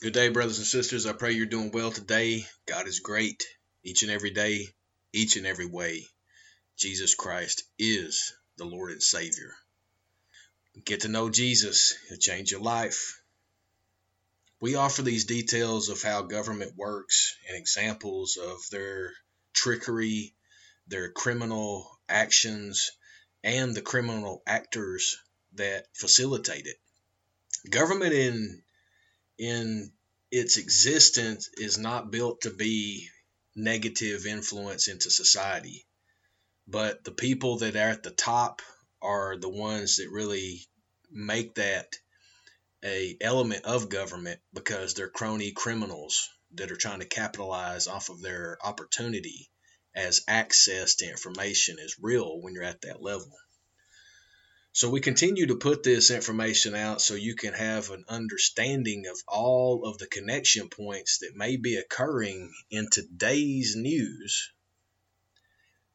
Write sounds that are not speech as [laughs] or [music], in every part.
Good day, brothers and sisters. I pray you're doing well today. God is great each and every day, each and every way. Jesus Christ is the Lord and Savior. Get to know Jesus, He'll change your life. We offer these details of how government works and examples of their trickery, their criminal actions, and the criminal actors that facilitate it. Government in in its existence is not built to be negative influence into society. But the people that are at the top are the ones that really make that a element of government because they're crony criminals that are trying to capitalize off of their opportunity as access to information is real when you're at that level so we continue to put this information out so you can have an understanding of all of the connection points that may be occurring in today's news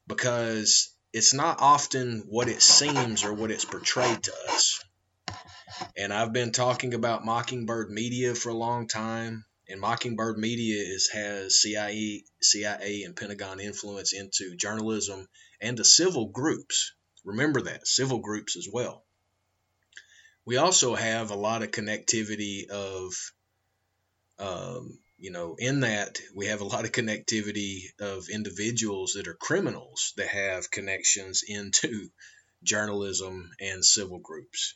because it's not often what it seems or what it's portrayed to us. And I've been talking about Mockingbird Media for a long time, and Mockingbird Media is, has CIA, CIA and Pentagon influence into journalism and the civil groups Remember that, civil groups as well. We also have a lot of connectivity of, um, you know, in that we have a lot of connectivity of individuals that are criminals that have connections into journalism and civil groups.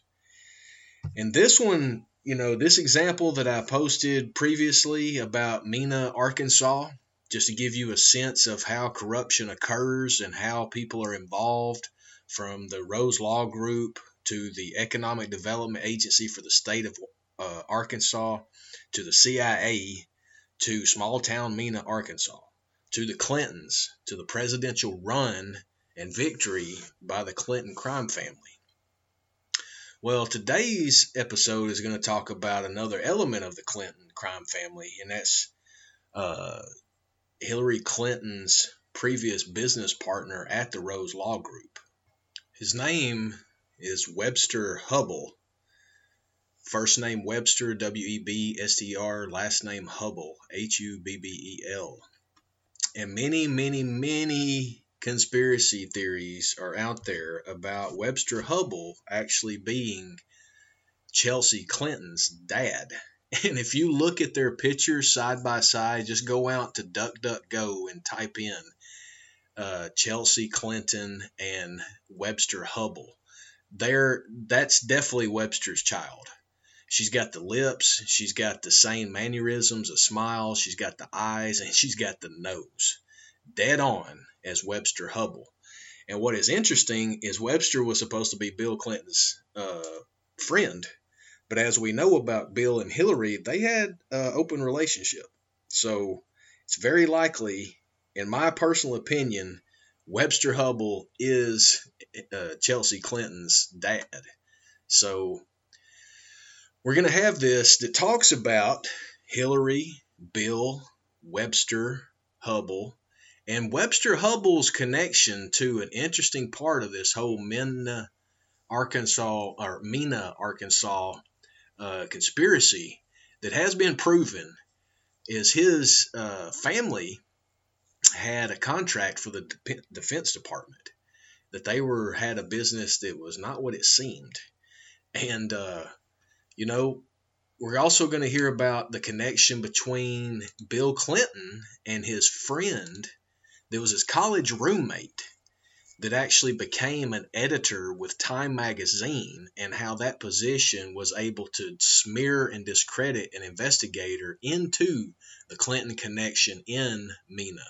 And this one, you know, this example that I posted previously about Mena, Arkansas, just to give you a sense of how corruption occurs and how people are involved from the Rose Law Group to the Economic Development Agency for the state of uh, Arkansas to the CIA to small town Mena, Arkansas to the Clintons to the presidential run and victory by the Clinton crime family. Well, today's episode is going to talk about another element of the Clinton crime family, and that's uh, Hillary Clinton's previous business partner at the Rose Law Group. His name is Webster Hubbell. First name Webster, W E B S T R, last name Hubbell, H U B B E L. And many, many, many conspiracy theories are out there about Webster Hubbell actually being Chelsea Clinton's dad. [laughs] And if you look at their pictures side by side, just go out to DuckDuckGo and type in uh, Chelsea Clinton and Webster Hubbell. There, that's definitely Webster's child. She's got the lips, she's got the same mannerisms, a smile, she's got the eyes, and she's got the nose. Dead on as Webster Hubbell. And what is interesting is Webster was supposed to be Bill Clinton's uh, friend, but as we know about Bill and Hillary, they had an open relationship. So it's very likely in my personal opinion, Webster Hubbell is uh, Chelsea Clinton's dad. So we're going to have this that talks about Hillary, Bill, Webster, Hubbell, and Webster Hubbell's connection to an interesting part of this whole Mena, Arkansas, or Mena, Arkansas uh, conspiracy that has been proven is his uh, family had a contract for the defense department that they were had a business that was not what it seemed and uh, you know we're also going to hear about the connection between bill clinton and his friend that was his college roommate that actually became an editor with Time magazine and how that position was able to smear and discredit an investigator into the Clinton connection in Mena.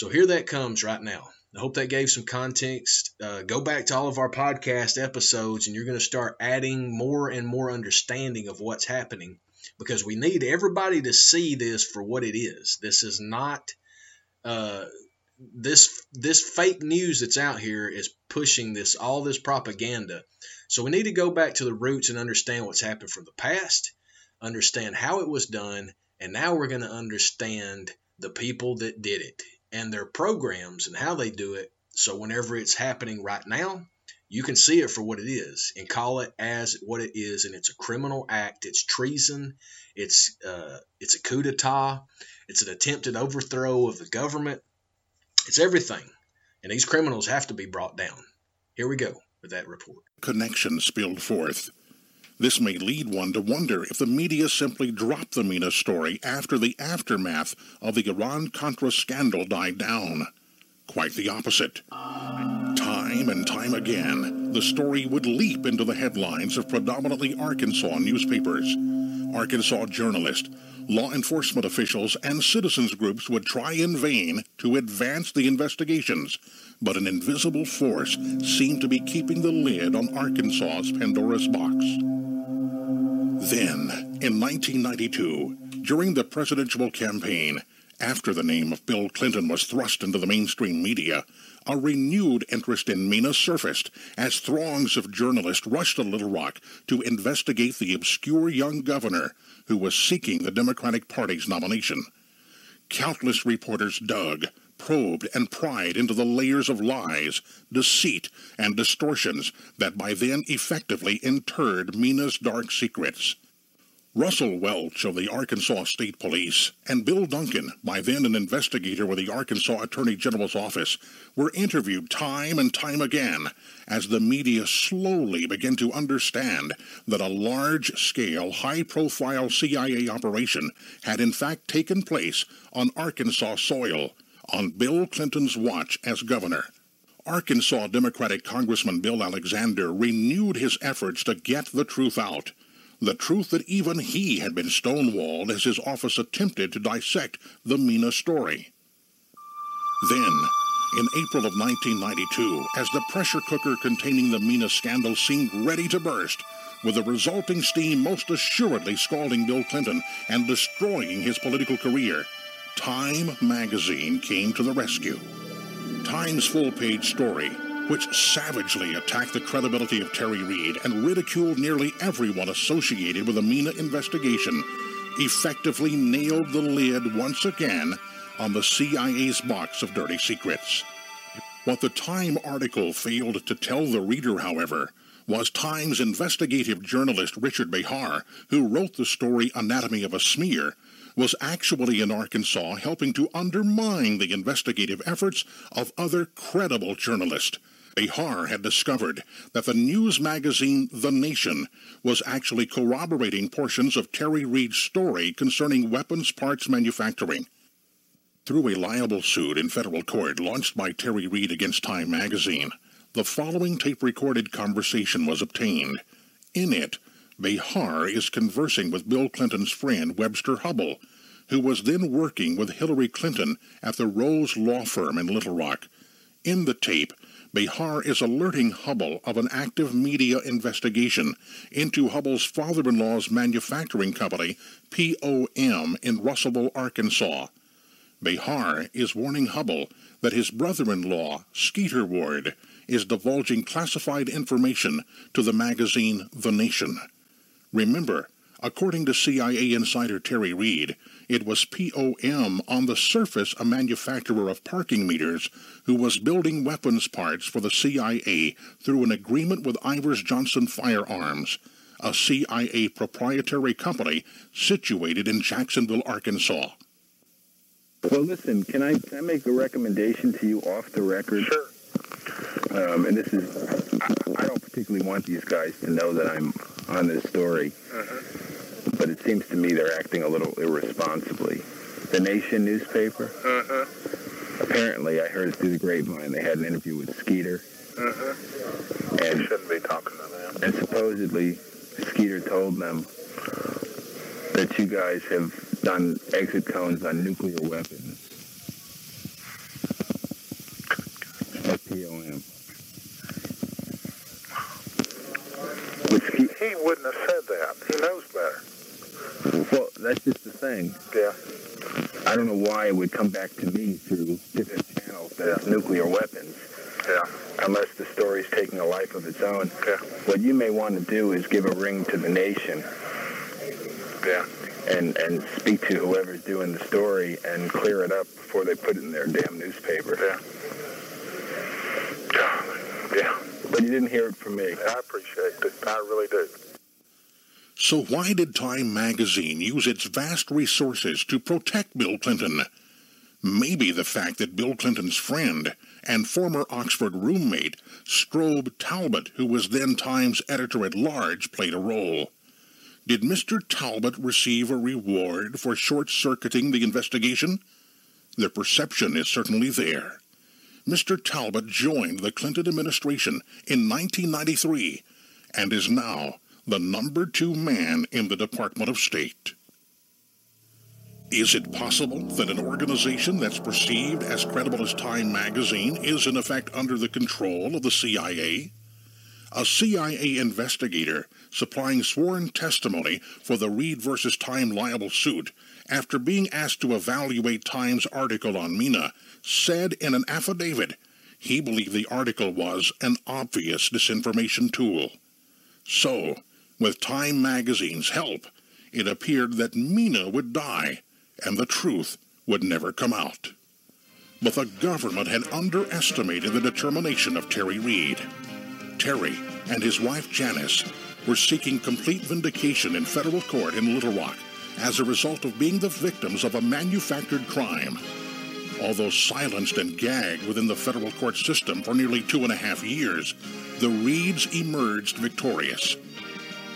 So here that comes right now. I hope that gave some context. Uh, go back to all of our podcast episodes, and you're going to start adding more and more understanding of what's happening because we need everybody to see this for what it is. This is not uh, this this fake news that's out here is pushing this all this propaganda. So we need to go back to the roots and understand what's happened from the past, understand how it was done, and now we're going to understand the people that did it and their programs and how they do it. So whenever it's happening right now, you can see it for what it is and call it as what it is, and it's a criminal act. It's treason. It's uh, it's a coup d'état. It's an attempted overthrow of the government. It's everything, and these criminals have to be brought down. Here we go with that report. Connections spilled forth. This may lead one to wonder if the media simply dropped the Mena story after the aftermath of the Iran Contra scandal died down. Quite the opposite. Time and time again, the story would leap into the headlines of predominantly Arkansas newspapers. Arkansas journalists, law enforcement officials, and citizens groups would try in vain to advance the investigations, but an invisible force seemed to be keeping the lid on Arkansas's Pandora's box. Then, in 1992, during the presidential campaign, after the name of Bill Clinton was thrust into the mainstream media, a renewed interest in Mena surfaced as throngs of journalists rushed to Little Rock to investigate the obscure young governor who was seeking the Democratic Party's nomination. Countless reporters dug, probed, and pried into the layers of lies, deceit, and distortions that by then effectively interred Mena's dark secrets. Russell Welch of the Arkansas State Police and Bill Duncan, by then an investigator with the Arkansas Attorney General's office, were interviewed time and time again as the media slowly began to understand that a large scale, high profile CIA operation had in fact taken place on Arkansas soil on Bill Clinton's watch as governor. Arkansas Democratic Congressman Bill Alexander renewed his efforts to get the truth out the truth that even he had been stonewalled as his office attempted to dissect the Mena story. Then, in April of 1992, as the pressure cooker containing the Mena scandal seemed ready to burst, with the resulting steam most assuredly scalding Bill Clinton and destroying his political career, Time magazine came to the rescue. Time's full page story which savagely attacked the credibility of Terry Reed and ridiculed nearly everyone associated with the Mena investigation, effectively nailed the lid once again on the CIA's box of dirty secrets. What the Time article failed to tell the reader, however, was Time's investigative journalist Richard Behar, who wrote the story Anatomy of a Smear, was actually in Arkansas helping to undermine the investigative efforts of other credible journalists Behar had discovered that the news magazine The Nation was actually corroborating portions of Terry Reed's story concerning weapons parts manufacturing. Through a liable suit in federal court launched by Terry Reed against Time magazine, the following tape recorded conversation was obtained. In it, Behar is conversing with Bill Clinton's friend Webster Hubbell, who was then working with Hillary Clinton at the Rose Law Firm in Little Rock. In the tape, Behar is alerting Hubbell of an active media investigation into Hubbell's father in law's manufacturing company, POM, in Russellville, Arkansas. Behar is warning Hubbell that his brother in law, Skeeter Ward, is divulging classified information to the magazine The Nation. Remember, according to CIA insider Terry Reed, it was POM, on the surface a manufacturer of parking meters, who was building weapons parts for the CIA through an agreement with Ivers Johnson Firearms, a CIA proprietary company situated in Jacksonville, Arkansas. Well, listen, can I, can I make a recommendation to you off the record? Sure. Um, and this is, I, I, don't particularly want these guys to know that I'm on this story. Uh-huh but it seems to me they're acting a little irresponsibly. The Nation newspaper. Uh-huh. Apparently, I heard through the grapevine they had an interview with Skeeter. Uh-huh. And shouldn't be talking to them. And supposedly, Skeeter told them that you guys have done exit cones on nuclear weapons. POM. He wouldn't He knows better. Well, that's just the thing. Yeah. I don't know why it would come back to me through different channels that it's nuclear weapons. Yeah. Unless the story's taking a life of its own. Yeah. What you may want to do is give a ring to the nation. Yeah. And and speak to whoever's doing the story and clear it up before they put it in their damn newspaper. Yeah. Yeah. But you didn't hear it from me. I appreciate it. I really do. So why did Time magazine use its vast resources to protect Bill Clinton? Maybe the fact that Bill Clinton's friend and former Oxford roommate, Strobe Talbott, who was then Times editor at large, played a role. Did Mr. Talbott receive a reward for short circuiting the investigation? The perception is certainly there. Mr. Talbott joined the Clinton administration in 1993 and is now the number two man in the Department of State. Is it possible that an organization that's perceived as credible as Time magazine is in effect under the control of the CIA? A CIA investigator supplying sworn testimony for the Reed versus Time libel suit after being asked to evaluate Time's article on Mena said in an affidavit he believed the article was an obvious disinformation tool. So, with Time magazine's help, it appeared that Mena would die and the truth would never come out. But the government had underestimated the determination of Terry Reed. Terry and his wife Janice were seeking complete vindication in federal court in Little Rock as a result of being the victims of a manufactured crime. Although silenced and gagged within the federal court system for nearly two and a half years, the Reeds emerged victorious.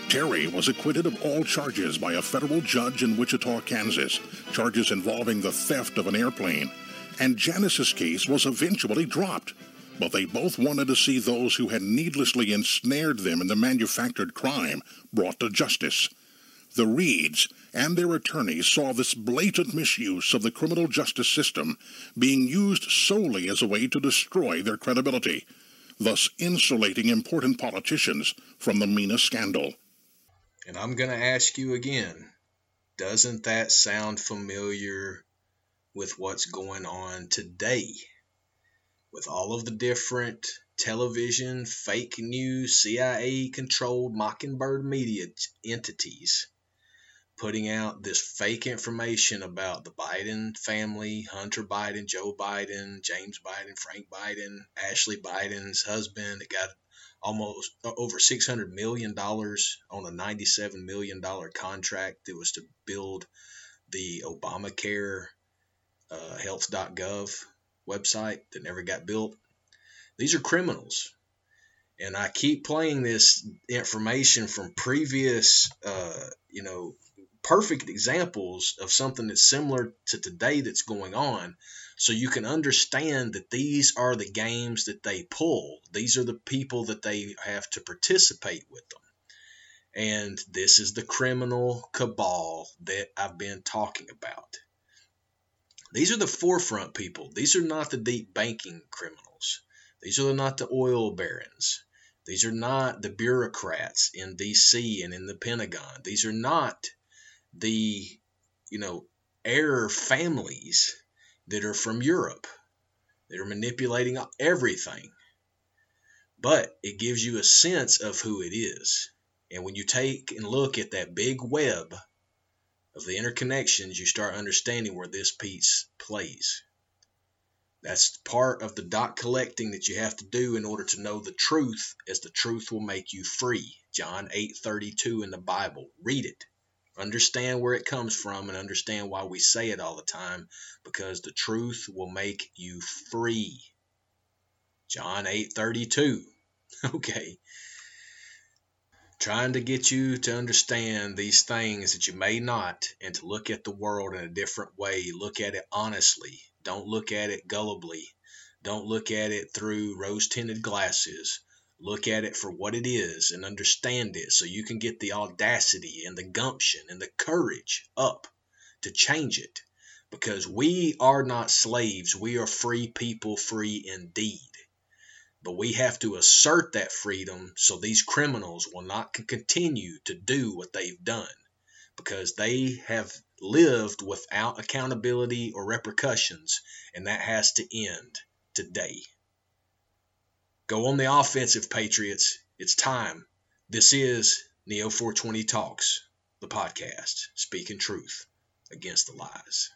Terry was acquitted of all charges by a federal judge in Wichita, Kansas, charges involving the theft of an airplane, and Janice's case was eventually dropped. But they both wanted to see those who had needlessly ensnared them in the manufactured crime brought to justice. The Reeds and their attorneys saw this blatant misuse of the criminal justice system being used solely as a way to destroy their credibility, thus insulating important politicians from the Mena scandal. And I'm going to ask you again doesn't that sound familiar with what's going on today? With all of the different television, fake news, CIA controlled Mockingbird media entities putting out this fake information about the Biden family, Hunter Biden, Joe Biden, James Biden, Frank Biden, Ashley Biden's husband that got almost uh, over $600 million on a $97 million contract that was to build the Obamacare uh, health.gov website that never got built. These are criminals. And I keep playing this information from previous, uh, you know, perfect examples of something that's similar to today that's going on so you can understand that these are the games that they pull. These are the people that they have to participate with them. And this is the criminal cabal that I've been talking about. These are the forefront people. These are not the deep banking criminals. These are not the oil barons. These are not the bureaucrats in DC and in the Pentagon. These are not the you know heir families that are from Europe that are manipulating everything. But it gives you a sense of who it is. And when you take and look at that big web of the interconnections, you start understanding where this piece plays. That's part of the dot collecting that you have to do in order to know the truth, as the truth will make you free. John 8:32 in the Bible. Read it understand where it comes from and understand why we say it all the time because the truth will make you free. John 8:32 [laughs] okay. Trying to get you to understand these things that you may not and to look at the world in a different way. Look at it honestly. Don't look at it gullibly. Don't look at it through rose tinted glasses look at it for what it is and understand it so you can get the audacity and the gumption and the courage up to change it. Because we are not slaves. We are free people free indeed. But we have to assert that freedom so these criminals will not continue to do what they've done. Because they have lived without accountability or repercussions and that has to end today Go on the offensive, Patriots. It's time. This is Neo 420 Talks, the podcast, speaking truth against the lies.